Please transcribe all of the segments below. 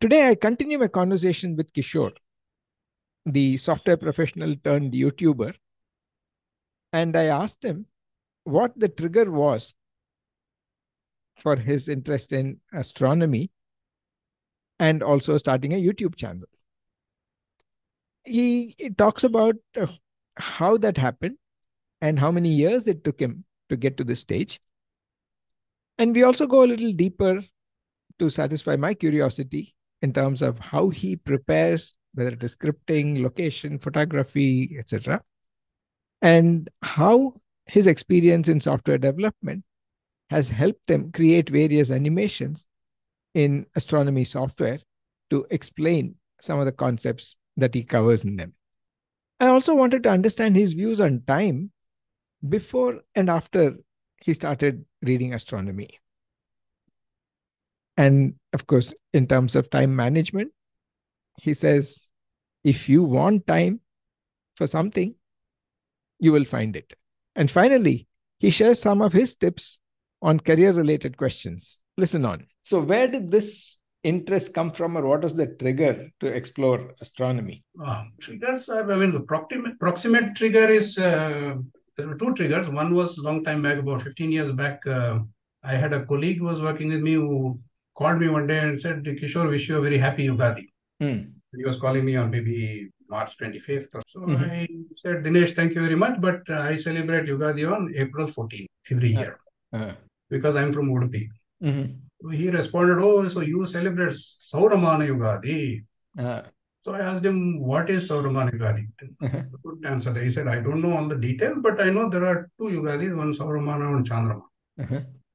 Today, I continue my conversation with Kishore, the software professional turned YouTuber. And I asked him what the trigger was for his interest in astronomy and also starting a YouTube channel. He, talks about uh, how that happened and how many years it took him to get to this stage. And we also go a little deeper to satisfy my curiosity in terms of how he prepares, whether it is scripting, location, photography, etc., and how his experience in software development has helped him create various animations in astronomy software to explain some of the concepts that he covers in them. I also wanted to understand his views on time before and after he started reading astronomy. And of course, in terms of time management, he says, if you want time for something, you will find it. And finally, he shares some of his tips on career related questions. Listen on. So, where did this interest come from, or what was the trigger to explore astronomy? Uh, triggers I mean, the proximate, proximate trigger is, uh, there were two triggers. One was a long time back, about 15 years back. Uh, I had a colleague who was working with me who called me one day and said, Kishore, wish you a very happy Yugadi. Hmm. He was calling me on maybe March 25th or so. Mhm. I said, Dinesh, thank you very much, but uh, I celebrate Yugadi on April 14th every Ah. year Uh, because I'm from Udupi. mhm. So he responded, Oh, so you celebrate Sauramana Yugadi. Uh, So I asked him, what is Sauramana Yugadi? uh-huh. Good answer. He said, I don't know all the details, but I know there are two Yugadis, one Sauramana and Chandrama.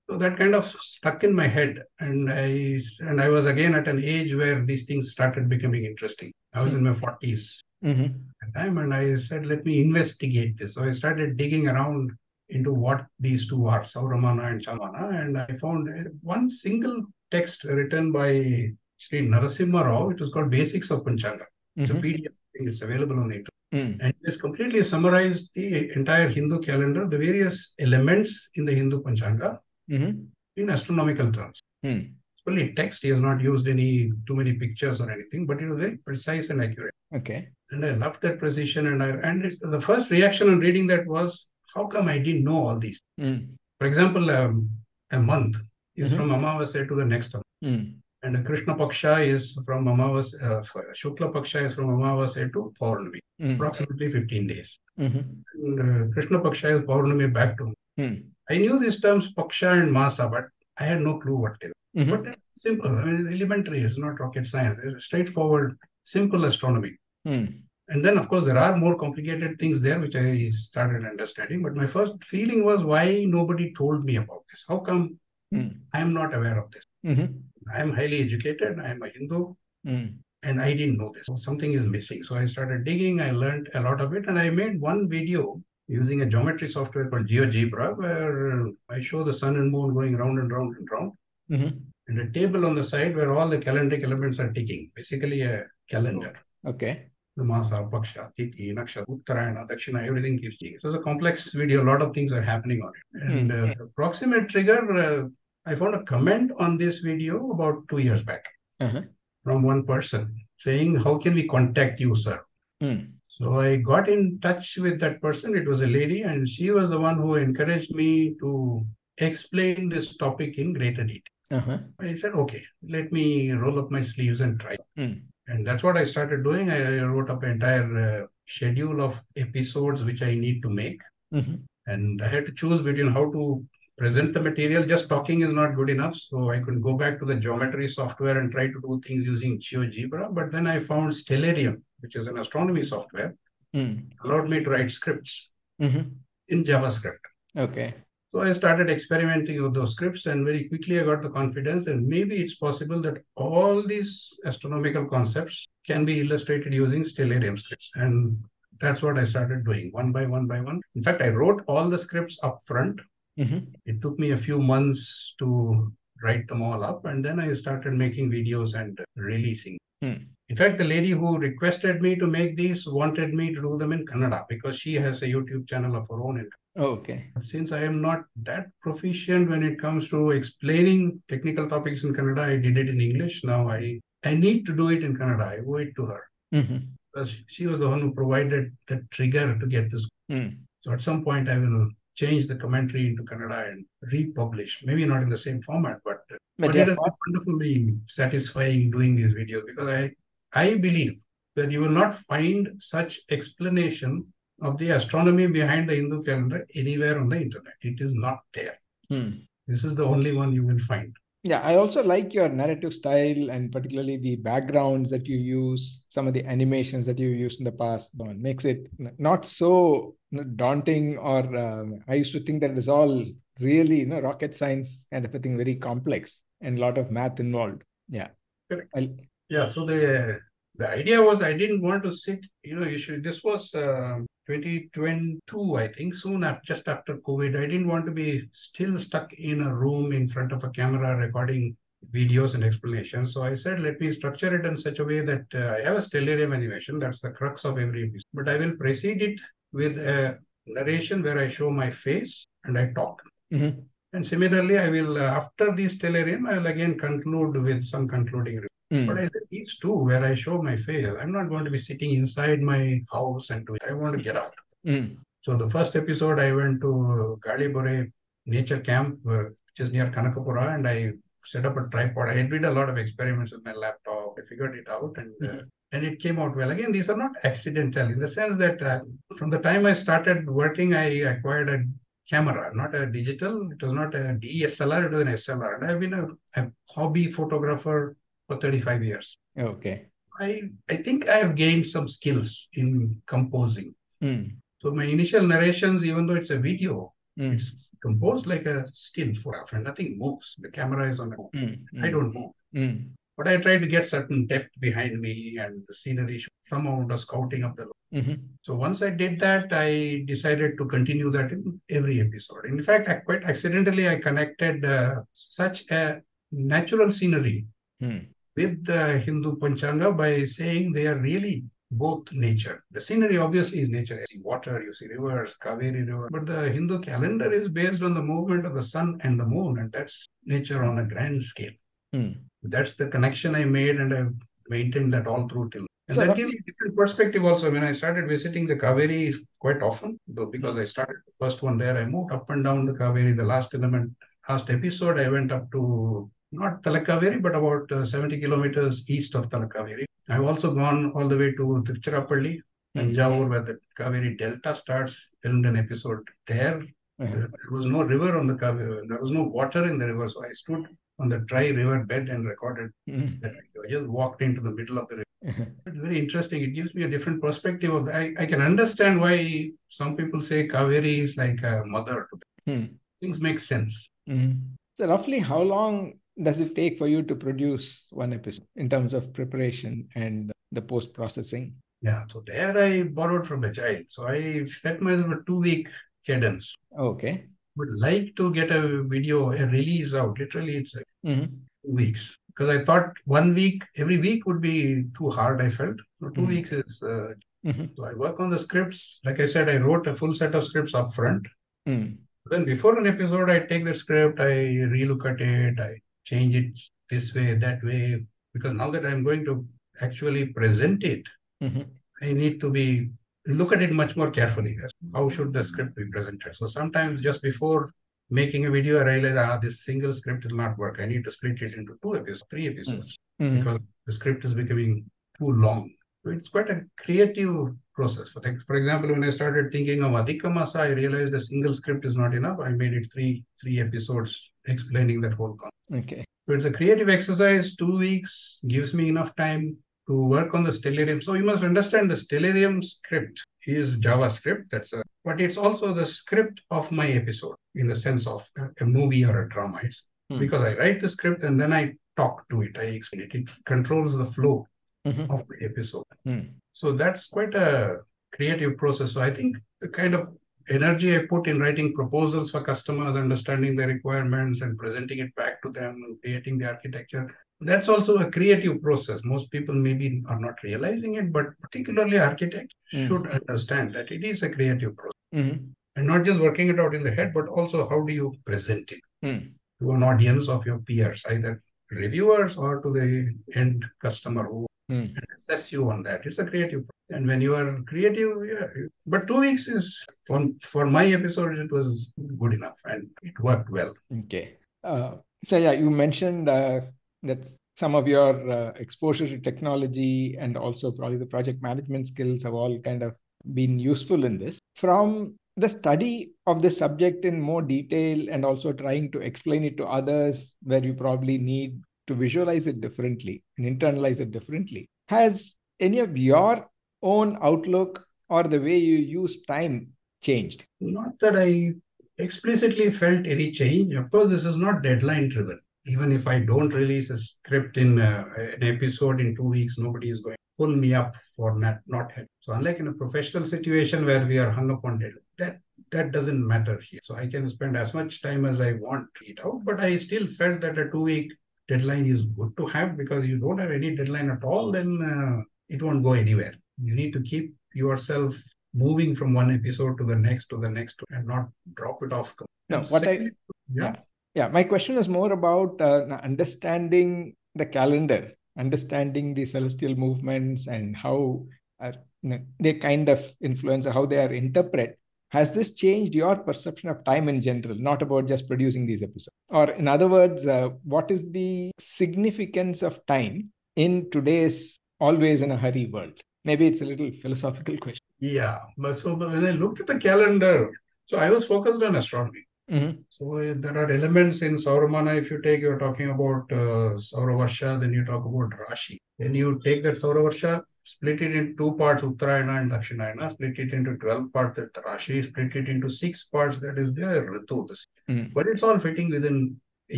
So that kind of stuck in my head. And I and I was again at an age where these things started becoming interesting. I was in my 40s Mhm. at the time, and I said, let me investigate this. So I started digging around into what these two are, Sauramana and Chandrama, and I found uh, one single text written by Sri Narasimha Rao, which was called Basics of Panchanga. It's a Mhm. PDF. It's available on the internet. Mm. And it has completely summarized the entire Hindu calendar, the various elements in the Hindu Panchanga Mhm. in astronomical terms. Mm. It's fully text. He has not used any too many pictures or anything, but it was very precise and accurate. Okay. And I loved that precision. And I and it, the first reaction on reading that was, how come I didn't know all these? Mm. For example, um, a month is Mhm. from Amavasya to the next month. Mm. And Krishna Paksha is from Amavas, uh, Shukla Paksha is from Amavasya to Paurnami, Mm. approximately 15 days. Mhm. And uh, Krishna Paksha is Paurnami back to Mm. I knew these terms Paksha and Masa, but I had no clue what they were. Mhm. But they're simple. I mean, it's elementary. It's not rocket science. It's straightforward, simple astronomy. Mm. And then, of course, there are more complicated things there, which I started understanding. But my first feeling was why nobody told me about this? How come Mm. I am not aware of this? Mhm. I am highly educated. I am a Hindu. Mm. And I didn't know this. Something is missing. So I started digging. I learned a lot of it. And I made one video using a geometry software called GeoGebra, where I show the sun and moon going round and round and round. Mhm. and a table on the side where all the calendric elements are ticking, basically a calendar. Okay. The Masa, Paksha, Tithi, Nakshatra, Uttarayana, Dakshina, everything keeps ticking. So it's a complex video, a lot of things are happening on it. And uh, the proximate trigger, uh, I found a comment on this video about two years back Uh-huh. from one person saying, How can we contact you, sir? Mm. So I got in touch with that person. It was a lady, and she was the one who encouraged me to explain this topic in greater detail. Uh-huh. I said, okay, let me roll up my sleeves and try. Mm. And that's what I started doing. I wrote up an entire uh, schedule of episodes which I need to make. Mhm. And I had to choose between how to present the material. Just talking is not good enough. So I could go back to the geometry software and try to do things using GeoGebra. But then I found Stellarium, which is an astronomy software, Mm. allowed me to write scripts Mhm. in JavaScript. Okay. So I started experimenting with those scripts, and very quickly I got the confidence that maybe it's possible that all these astronomical concepts can be illustrated using Stellarium scripts. And that's what I started doing one by one by one. In fact, I wrote all the scripts up front. Mhm. It took me a few months to write them all up, and then I started making videos and releasing. Hmm. In fact, the lady who requested me to make these wanted me to do them in Kannada because she has a YouTube channel of her own. in Okay. since I am not that proficient when it comes to explaining technical topics in Kannada, I did it in English. Now I, I need to do it in Kannada. I owe it to her. Mhm. Because she was the one who provided the trigger to get this. Mm. So at some point, I will change the commentary into Kannada and republish. Maybe not in the same format, but, uh, But but it has been wonderfully satisfying doing these videos because I, I believe that you will not find such explanation of the astronomy behind the Hindu calendar anywhere on the internet. It is not there. Hmm. This is the only one you will find. Yeah, I also like your narrative style and particularly the backgrounds that you use, some of the animations that you used in the past. It makes it not so daunting or um, I used to think that it was all really, you know, rocket science and everything very complex and a lot of math involved. Yeah. Correct. I'll- Yeah, so the the idea was I didn't want to sit, you know, you should, this was uh, 2022, I think, soon after, just after COVID. I didn't want to be still stuck in a room in front of a camera recording videos and explanations. So I said, let me structure it in such a way that uh, I have a stellarium animation. That's the crux of every episode. But I will precede it with a narration where I show my face and I talk. Mhm. And similarly, I will, uh, after the stellarium, I will again conclude with some concluding remarks. Mm. But I said these two where I show my face, I'm not going to be sitting inside my house and do it. I want to get out. Mm. So the first episode, I went to Galibore Nature Camp, uh, which is near Kanakapura, and I set up a tripod. I did a lot of experiments with my laptop. I figured it out, and uh, and it came out well. Again, these are not accidental in the sense that uh, from the time I started working, I acquired a camera, not a digital. It was not a DSLR, it was an SLR. And I've been a, a hobby photographer for 35 years. Okay. I, I think I have gained some skills in composing. Mm. So my initial narrations, even though it's a video, Mm. it's composed like a still photograph and nothing moves. The camera is on the move. Mm. I don't move. Mm. But I try to get certain depth behind me and the scenery, some amount of scouting of the Mhm. so once I did that, I decided to continue that in every episode. In fact, I quite accidentally I connected uh, such a natural scenery Mm. With the Hindu Panchanga by saying they are really both nature. The scenery obviously is nature. You see water, you see rivers, Kaveri River. But the Hindu calendar is based on the movement of the sun and the moon, and that's nature on a grand scale. Mm. That's the connection I made, and I've maintained that all through till. And So that gives you a different perspective also. When I started visiting the Kaveri quite often, though because I started the first one there, I moved up and down the Kaveri. The last element, last episode, I went up to not Talakaveri, but about uh, 70 kilometers east of Talakaveri. I've also gone all the way to Tiruchirappalli, Mm. Tanjavur, where the Kaveri Delta starts, filmed an episode there. Uh-huh. There was no river on the Kaveri, there was no water in the river, so I stood on the dry river bed and recorded Mm. that video. I just walked into the middle of the river. Uh-huh. It's very interesting. It gives me a different perspective of I, I can understand why some people say Kaveri is like a mother to them. Mm. Things make sense. Mhm. So roughly how long does it take for you to produce one episode in terms of preparation and the post processing? Yeah. So there I borrowed from Agile. So I set myself a two week cadence. Okay. Would like to get a video, a release out. Literally, it's like Mhm. two weeks. Because I thought one week, every week would be too hard, I felt. So 2 Mhm. weeks is, uh, Mhm. so I work on the scripts. Like I said, I wrote a full set of scripts up front. Mm. Then before an episode, I take the script, I relook at it, I change it this way, that way. Because now that I'm going to actually present it, Mhm. I need to be look at it much more carefully. How should the script be presented? So sometimes just before making a video, I realize ah, this single script will not work. I need to split it into two episodes, three episodes, Mhm. because the script is becoming too long. So it's quite a creative process. For, for example, when I started thinking of Adhikamasa, I realized a single script is not enough. I made it three three episodes explaining that whole concept. Okay. So it's a creative exercise. Two weeks gives me enough time to work on the Stellarium. So you must understand the Stellarium script is JavaScript. That's a, but it's also the script of my episode in the sense of a movie or a drama. It's Hmm. because I write the script and then I talk to it. I explain it. It controls the flow Mhm. of the episode. Hmm. So that's quite a creative process. So I think the kind of energy I put in writing proposals for customers, understanding their requirements and presenting it back to them and creating the architecture, that's also a creative process. Most people maybe are not realizing it, but particularly architects Mm. should understand that it is a creative process. Mhm. And not just working it out in the head, but also how do you present it Hmm. to an audience of your peers, either reviewers or to the end customer who Hmm. assess you on that. It's a creative. And when you are creative, yeah. But two weeks is for for my episode, it was good enough and it worked well. Okay. Uh, so yeah, you mentioned uh, that some of your uh, exposure to technology and also probably the project management skills have all kind of been useful in this. From the study of the subject in more detail and also trying to explain it to others where you probably need to visualize it differently and internalize it differently, has any of your own outlook or the way you use time changed? Not that I explicitly felt any change. Of course, this is not deadline driven. Even if I don't release a script in uh, an episode in two weeks, nobody is going to pull me up for not not having. So unlike in a professional situation where we are hung up on deadline, that that doesn't matter here. So I can spend as much time as I want to it out, but I still felt that a two week deadline is good to have because you don't have any deadline at all, then uh, it won't go anywhere. You need to keep yourself moving from one episode to the next to the next and not drop it off. No, what I- second- yeah. Yeah, my question is more about uh, understanding the calendar, understanding the celestial movements and how uh, you know, they kind of influence or how they are interpret. Has this changed your perception of time in general, not about just producing these episodes? Or, in other words, uh, what is the significance of time in today's always in a hurry world? Maybe it's a little philosophical question. Yeah, but so when I looked at the calendar, so I was focused on astronomy. Mhm. So there are elements in Sauramana. If you take, you're talking about uh, Sauravarsha, then you talk about Rashi. Then you take that Sauravarsha, split it in two parts, Uttarayana and Dakshinayana, split it into 12 parts, that Rashi, split it into six parts, that is the Ritu. Mhm. But it's all fitting within a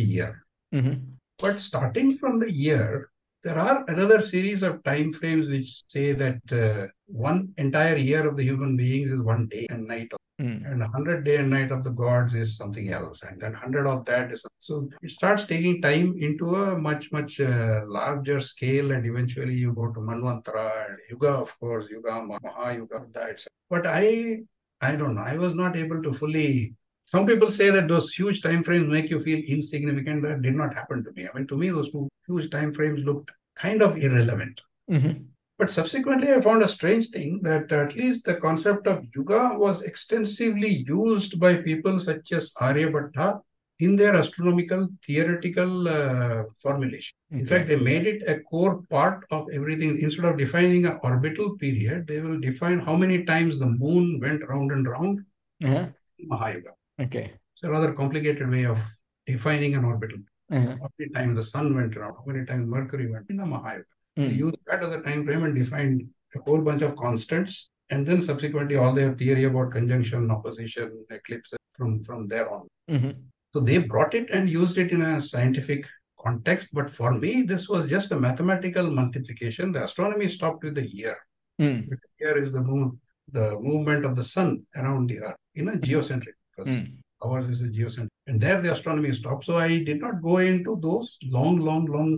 year. Mhm. But starting from the year, there are another series of time frames which say that uh, one entire year of the human beings is one day and night Mhm. and 100 day and night of the gods is something else. And then 100 of that is so it starts taking time into a much much uh, larger scale. And eventually you go to manvantara and yuga of course yuga mahayuga that but i i don't know. I was not able to fully some people say that those huge time frames make you feel insignificant. That did not happen to me. I mean to me those two huge time frames looked kind of irrelevant. Mhm. But subsequently, I found a strange thing that at least the concept of yuga was extensively used by people such as Aryabhatta in their astronomical theoretical uh, formulation. In fact, they made it a core part of everything. Instead of defining an orbital period, they will define how many times the moon went round and round Uh-huh. in Mahayuga. Okay. It's a rather complicated way of defining an orbital. Uh-huh. How many times the sun went around, how many times Mercury went in a Mahayuga. They Mhm. used that as a time frame and defined a whole bunch of constants. And then subsequently, all their theory about conjunction, opposition, eclipse from, from there on. Mhm. So they brought it and used it in a scientific context. But for me, this was just a mathematical multiplication. The astronomy stopped with the year. Mhm. Here is the moon, the movement of the sun around the earth in a geocentric, because Mhm. ours is a geocentric. And there the astronomy stopped. So I did not go into those long, long, long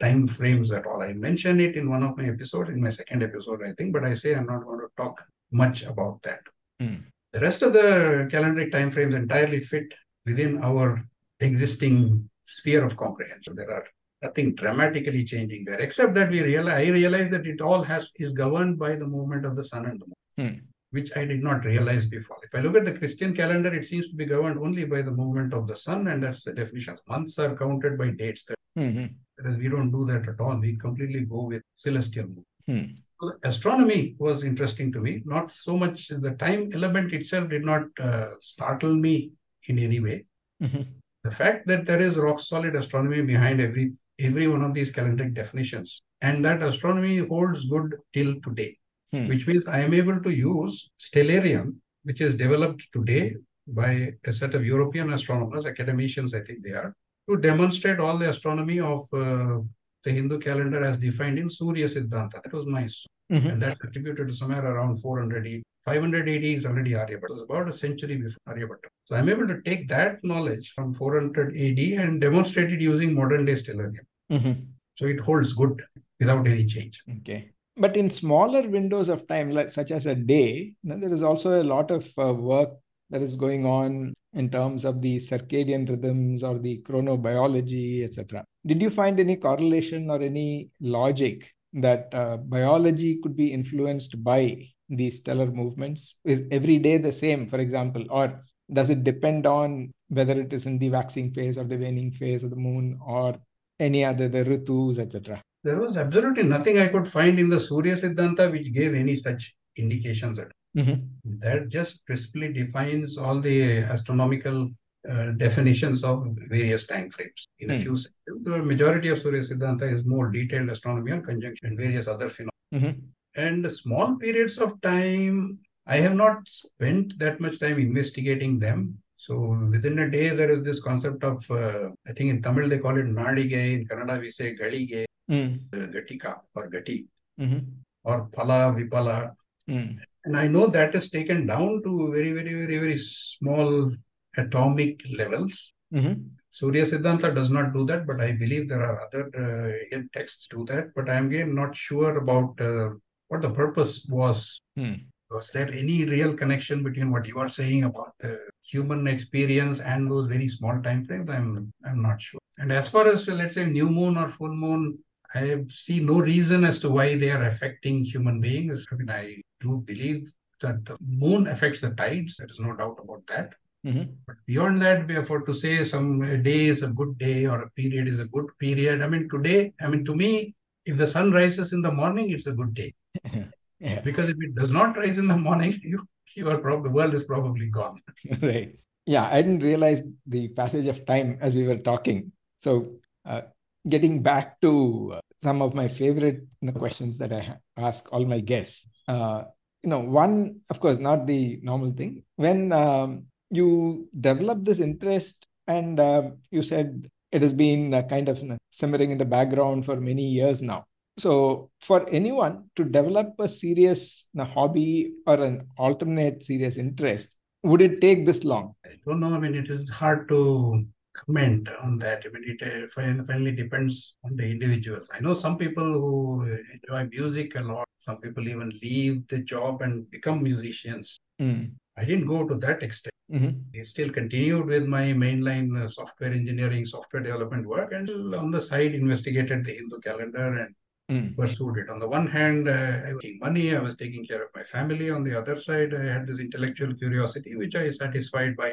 time frames at all. I mentioned it in one of my episodes, in my second episode, I think, but I say I'm not going to talk much about that. Mm. The rest of the calendaric time frames entirely fit within our existing sphere of comprehension. There are nothing dramatically changing there, except that we realize I realize that it all has is governed by the movement of the sun and the moon Hmm. which I did not realize before. If I look at the Christian calendar, it seems to be governed only by the movement of the sun, and that's the definition. Months are counted by dates, Mhm. Whereas we don't do that at all. We completely go with celestial movement. Hmm. So the astronomy was interesting to me. Not so much the time element itself did not uh, startle me in any way. Mhm. The fact that there is rock solid astronomy behind every every one of these calendric definitions. And that astronomy holds good till today, Hmm. which means I am able to use stellarium, which is developed today by a set of European astronomers, academicians, I think they are, to demonstrate all the astronomy of uh, the Hindu calendar as defined in Surya Siddhanta. That was my Mhm. and that's attributed to somewhere around 400 AD. 500 AD is already Aryabhatta. It was about a century before Aryabhatta. So I'm able to take that knowledge from 400 AD and demonstrate it using modern day stellarium. Mhm. So it holds good without any change. Okay. But in smaller windows of time, like such as a day, there is also a lot of uh, work that is going on in terms of the circadian rhythms or the chronobiology, etc. Did you find any correlation or any logic that uh, biology could be influenced by these stellar movements? Is every day the same, for example, or does it depend on whether it is in the waxing phase or the waning phase of the moon or any other the ritus, etc.? There was absolutely nothing I could find in the Surya Siddhanta which gave any such indications. At Mhm. that just crisply defines all the astronomical uh, definitions of various time frames in a Hmm. few seconds. The majority of Surya Siddhanta is more detailed astronomy and conjunction and various other phenomena. Mhm. And small periods of time, I have not spent that much time investigating them. So within a day, there is this concept of, uh, I think in Tamil they call it Nadige, in Kannada we say Galige, Mm. uh, Gatika or Gati, Mhm. or Phala, Vipala. Mm. And I know that is taken down to very, very, very, very small atomic levels. Mhm. Surya Siddhanta does not do that, but I believe there are other uh, Indian texts do that. But I am again not sure about uh, what the purpose was. Mm. Was there any real connection between what you are saying about the human experience and those very small time frames? I'm I'm not sure. And as far as uh, let's say new moon or full moon, I see no reason as to why they are affecting human beings. I mean, I do believe that the moon affects the tides. There is no doubt about that. Mhm. But beyond that, therefore, to say some day is a good day or a period is a good period. I mean, today, I mean, to me, if the sun rises in the morning, it's a good day. Yeah. Because if it does not rise in the morning, you, you are probably, the world is probably gone. Right. Yeah, I didn't realize the passage of time as we were talking. So, uh, getting back to uh, some of my favorite you know, questions that I ask all my guests. Uh, you know, one, of course, not the normal thing. When um, you develop this interest, and um, you said it has been uh, kind of simmering in the background for many years now. So, for anyone to develop a serious hobby or an alternate serious interest, would it take this long? I don't know. I mean, it is hard to comment on that. I mean, it uh, fin- finally depends on the individuals. I know some people who enjoy music a lot. Some people even leave the job and become musicians. Mm. I didn't go to that extent. Mhm. I still continued with my mainline uh, software engineering, software development work, and on the side investigated the Hindu calendar and Mm. pursued it. On the one hand, uh, I was making money, I was taking care of my family. On the other side, I had this intellectual curiosity, which I satisfied by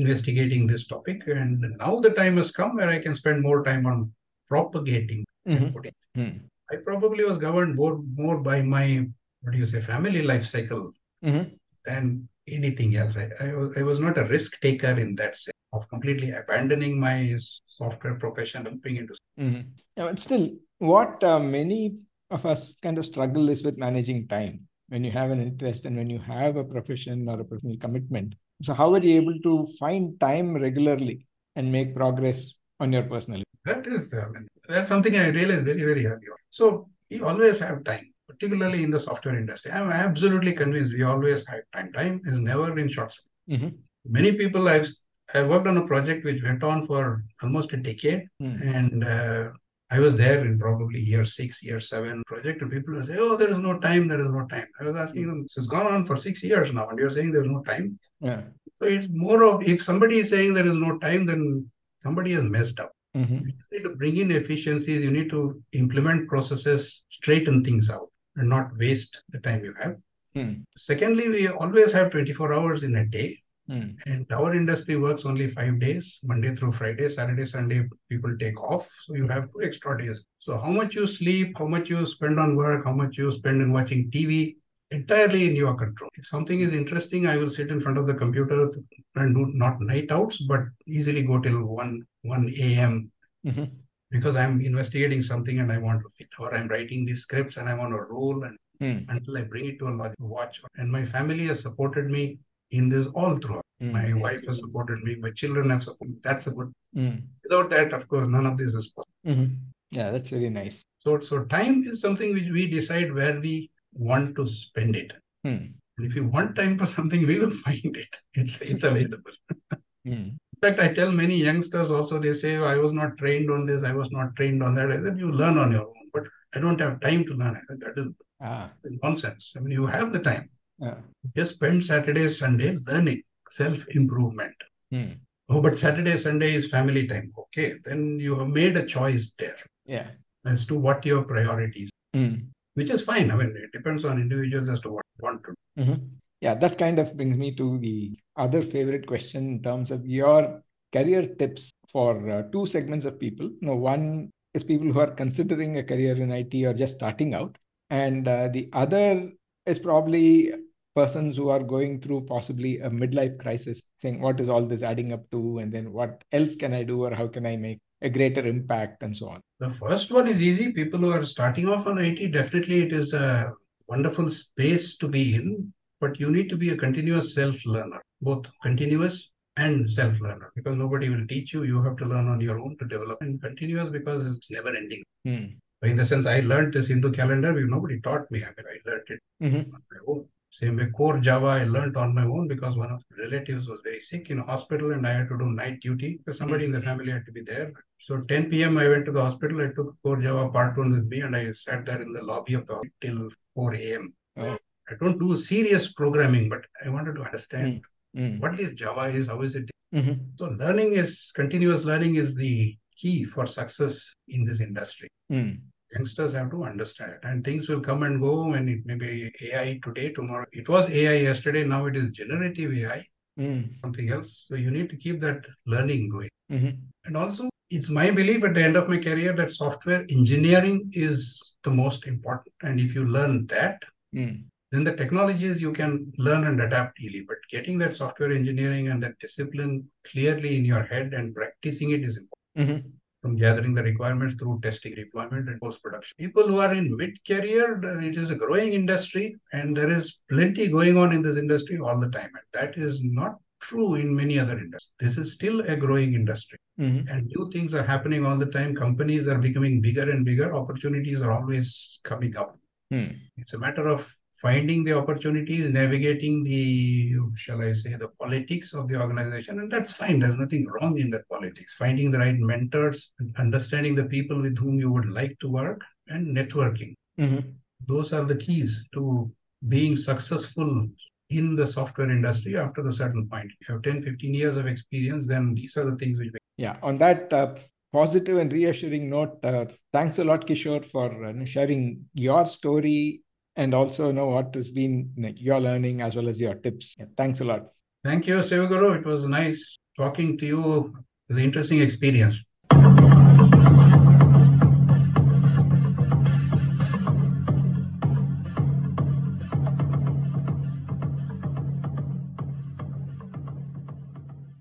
investigating this topic. And now the time has come where I can spend more time on propagating and Mhm. putting. Mm. I probably was governed more, more by my, what do you say, family life cycle Mhm. than anything else. I, I, was, I was not a risk taker in that sense of completely abandoning my software profession and being into. Mhm. Yeah, but still, what uh, many of us kind of struggle is with managing time when you have an interest and when you have a profession or a professional commitment. So, how are you able to find time regularly and make progress on your personal? That is, I mean, that's something I realized very, very early on. So we always have time, particularly in the software industry. I'm absolutely convinced we always have time. Time is never in short supply. Mhm. Many people I've I worked on a project which went on for almost a decade, Mm. and uh, I was there in probably year six, year seven project, and people will say, "Oh, there is no time. There is no time." I was asking them, "This has gone on for six years now, and you're saying there's no time." Yeah. So it's more of if somebody is saying there is no time, then somebody has messed up. Mhm. You need to bring in efficiencies. You need to implement processes, straighten things out, and not waste the time you have. Mm. Secondly, we always have 24 hours in a day. Mm. And our industry works only five days, Monday through Friday, Saturday, Sunday, people take off. So you have two extra days. So how much you sleep, how much you spend on work, how much you spend in watching TV, entirely in your control. If something is interesting, I will sit in front of the computer and do not night outs, but easily go till 1, 1 a.m. Mhm. because I'm investigating something and I want to fit, or I'm writing these scripts and I want to roll and Hmm. until I bring it to a logic watch. And my family has supported me in this all throughout. My Hmm. wife has supported me, my children have supported. That's a good. Hmm. Without that, of course, none of this is possible. Mhm. Yeah, that's very nice. So, so time is something which we decide where we want to spend it. Hmm. And if you want time for something, we will find it. It's it's available. Hmm. In fact, I tell many youngsters also, they say, I was not trained on this, I was not trained on that. I said, you learn on your own, but I don't have time to learn. I said, that is Ah. nonsense. I mean, you have the time. Yeah. Just spend Saturday, Sunday learning, self improvement. Hmm. Oh, but Saturday, Sunday is family time. Okay, then you have made a choice there Yeah. as to what your priorities, Hmm. which is fine. I mean, it depends on individuals as to what they want to do. Mhm. Yeah, that kind of brings me to the other favorite question in terms of your career tips for uh, two segments of people. You know, one is people who are considering a career in IT or just starting out, and uh, the other is probably persons who are going through possibly a midlife crisis, saying, "What is all this adding up to?" And then, what else can I do, or how can I make a greater impact, and so on. The first one is easy. People who are starting off on IT, definitely it is a wonderful space to be in, but you need to be a continuous self learner, both continuous and self learner, because nobody will teach you. You have to learn on your own to develop, and continuous because it's never ending. Hmm. In the sense, I learned this Hindu calendar, nobody taught me. I mean, I learned it Mhm. on my own. Same way, core Java, I learned on my own because one of the relatives was very sick in hospital and I had to do night duty because somebody in the family had to be there. So 10 p.m. I went to the hospital. I took core Java part one with me and I sat there in the lobby of the hospital till 4 a.m. Oh. I don't do serious programming, but I wanted to understand Hmm. what this Java is, how is it. Mhm. So learning is continuous learning is the key for success in this industry Hmm. Youngsters have to understand it. And things will come and go and it may be AI today, tomorrow. It was AI yesterday, now it is generative AI, Hmm. something else. So you need to keep that learning going. Mhm. And also, it's my belief at the end of my career that software engineering is the most important. And if you learn that, Hmm. then the technologies you can learn and adapt easily. But getting that software engineering and that discipline clearly in your head and practicing it is important Mhm. From gathering the requirements through testing, deployment, and post production. People who are in mid career, it is a growing industry, and there is plenty going on in this industry all the time. And that is not true in many other industries. This is still a growing industry, Mhm. and new things are happening all the time. Companies are becoming bigger and bigger, opportunities are always coming up. Hmm. It's a matter of finding the opportunities, navigating the, shall I say, the politics of the organization. And that's fine. There's nothing wrong in that politics. Finding the right mentors, understanding the people with whom you would like to work, and networking. Mhm. Those are the keys to being successful in the software industry after a certain point. If you have 10, 15 years of experience, then these are the things which Yeah, on that uh, positive and reassuring note, uh, thanks a lot, Kishore, for uh, sharing your story and also know what has been you your learning as well as your tips. Yeah, thanks a lot. Thank you, Sivaguru. It was nice talking to you. It was an interesting experience.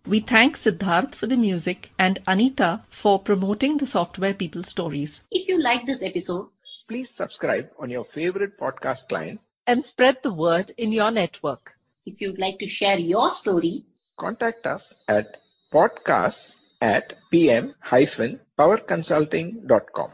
We thank Siddharth for the music and Anita for promoting the Software People stories. If you like this episode, Please subscribe on your favorite podcast client. And spread the word in your network. if you'd like to share your story, Contact us at podcasts at pm-powerconsulting.com.